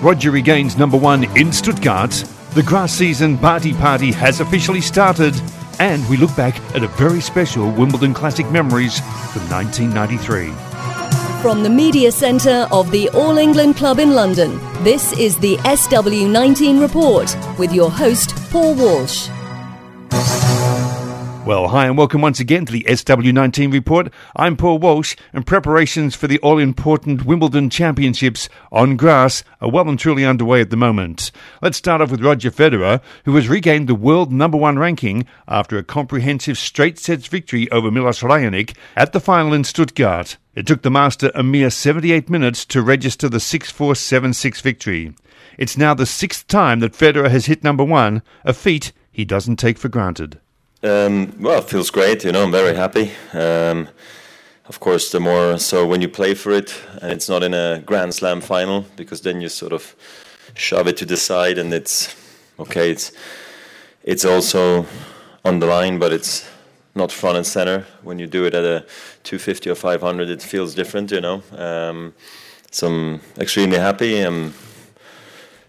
Roger regains number one in Stuttgart. The grass season party Party has officially started. And we look back at a very special Wimbledon Classic Memories from 1993. From the Media Centre of the All England Club in London, this is the SW19 Report with your host, Paul Walsh. Well, hi and welcome once again to the SW19 report. I'm Paul Walsh, and preparations for the all important Wimbledon Championships on grass are well and truly underway at the moment. Let's start off with Roger Federer, who has regained the world number one ranking after a comprehensive straight sets victory over Milos Raonic at the final in Stuttgart. It took the Master a mere 78 minutes to register the 6 4 7 6 victory. It's now the sixth time that Federer has hit number one, a feat he doesn't take for granted. Um, well, it feels great. You know, I'm very happy. Um, of course, the more so when you play for it, and it's not in a Grand Slam final, because then you sort of shove it to the side, and it's okay. It's it's also on the line, but it's not front and center. When you do it at a 250 or 500, it feels different. You know. Um, so I'm extremely happy. I'm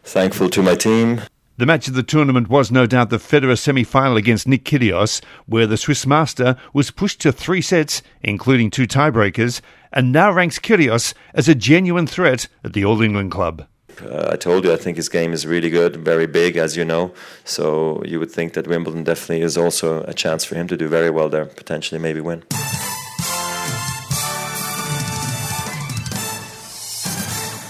thankful to my team. The match of the tournament was no doubt the Federer semi-final against Nick Kyrgios, where the Swiss master was pushed to three sets, including two tiebreakers, and now ranks Kyrgios as a genuine threat at the All England club. Uh, I told you, I think his game is really good, very big, as you know. So you would think that Wimbledon definitely is also a chance for him to do very well there, potentially maybe win.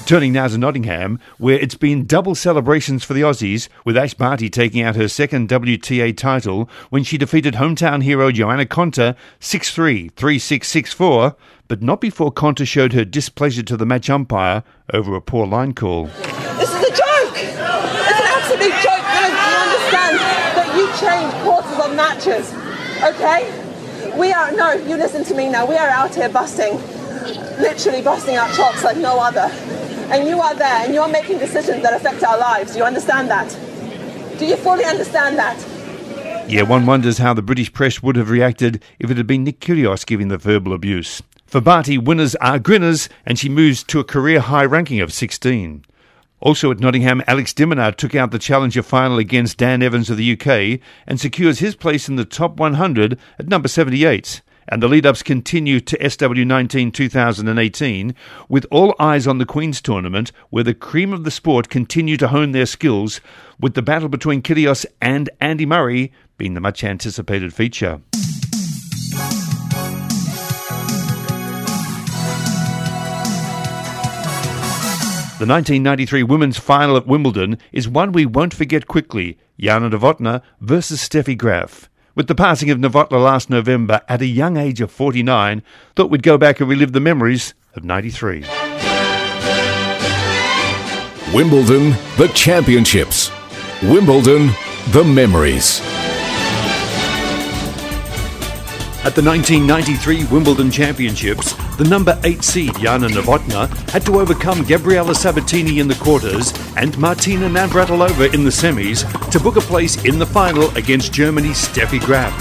Turning now to Nottingham, where it's been double celebrations for the Aussies, with Ash Barty taking out her second WTA title when she defeated hometown hero Joanna Konta 6 3, 3 6, 6 4, but not before Konta showed her displeasure to the match umpire over a poor line call. This is a joke! It's an absolute joke. You, understand that you change quarters of matches, okay? We are, no, you listen to me now. We are out here busting, literally busting our chops like no other and you are there and you're making decisions that affect our lives. Do you understand that? Do you fully understand that? Yeah, one wonders how the British press would have reacted if it had been Nick Kyrgios giving the verbal abuse. For Barty, winners are grinners, and she moves to a career high ranking of 16. Also at Nottingham, Alex de Minaur took out the Challenger final against Dan Evans of the UK and secures his place in the top 100 at number 78 and the lead ups continue to SW19 2018 with all eyes on the Queen's tournament where the cream of the sport continue to hone their skills with the battle between Kyrgios and Andy Murray being the much anticipated feature. The 1993 women's final at Wimbledon is one we won't forget quickly Jana Novotná versus Steffi Graf. With the passing of Novotná last November at a young age of 49, thought we'd go back and relive the memories of 93. Wimbledon, the championships. Wimbledon, the memories. At the 1993 Wimbledon Championships, the number 8 seed Jana Novotná had to overcome Gabriela Sabatini in the quarters and Martina Navratilova in the semis to book a place in the final against Germany's Steffi Graf.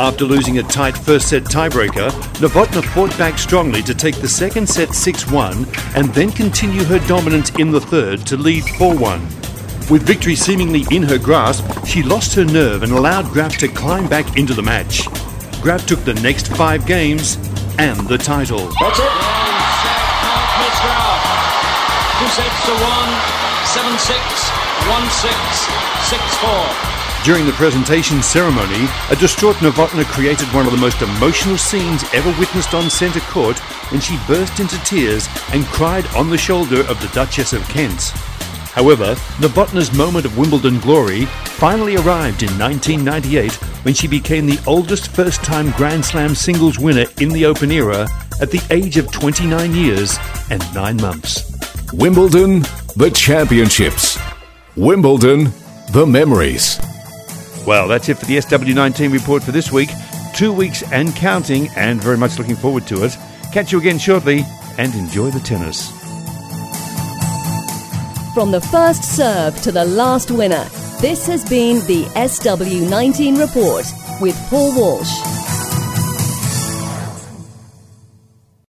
After losing a tight first set tiebreaker, Novotná fought back strongly to take the second set 6 1 and then continue her dominance in the third to lead 4 1. With victory seemingly in her grasp, she lost her nerve and allowed Graf to climb back into the match. Graf took the next five games and the title. That's it. Two sets to one, seven six, one six, six four. During the presentation ceremony, a distraught Novotná created one of the most emotional scenes ever witnessed on centre court when she burst into tears and cried on the shoulder of the Duchess of Kent. However, Novotná's moment of Wimbledon glory finally arrived in 1998 when she became the oldest first time Grand Slam singles winner in the Open era at the age of 29 years and 9 months. Wimbledon, the championships. Wimbledon, the memories. Well, that's it for the SW19 report for this week. Two weeks and counting, and very much looking forward to it. Catch you again shortly, and enjoy the tennis. From the first serve to the last winner, this has been the SW19 Report with Paul Walsh.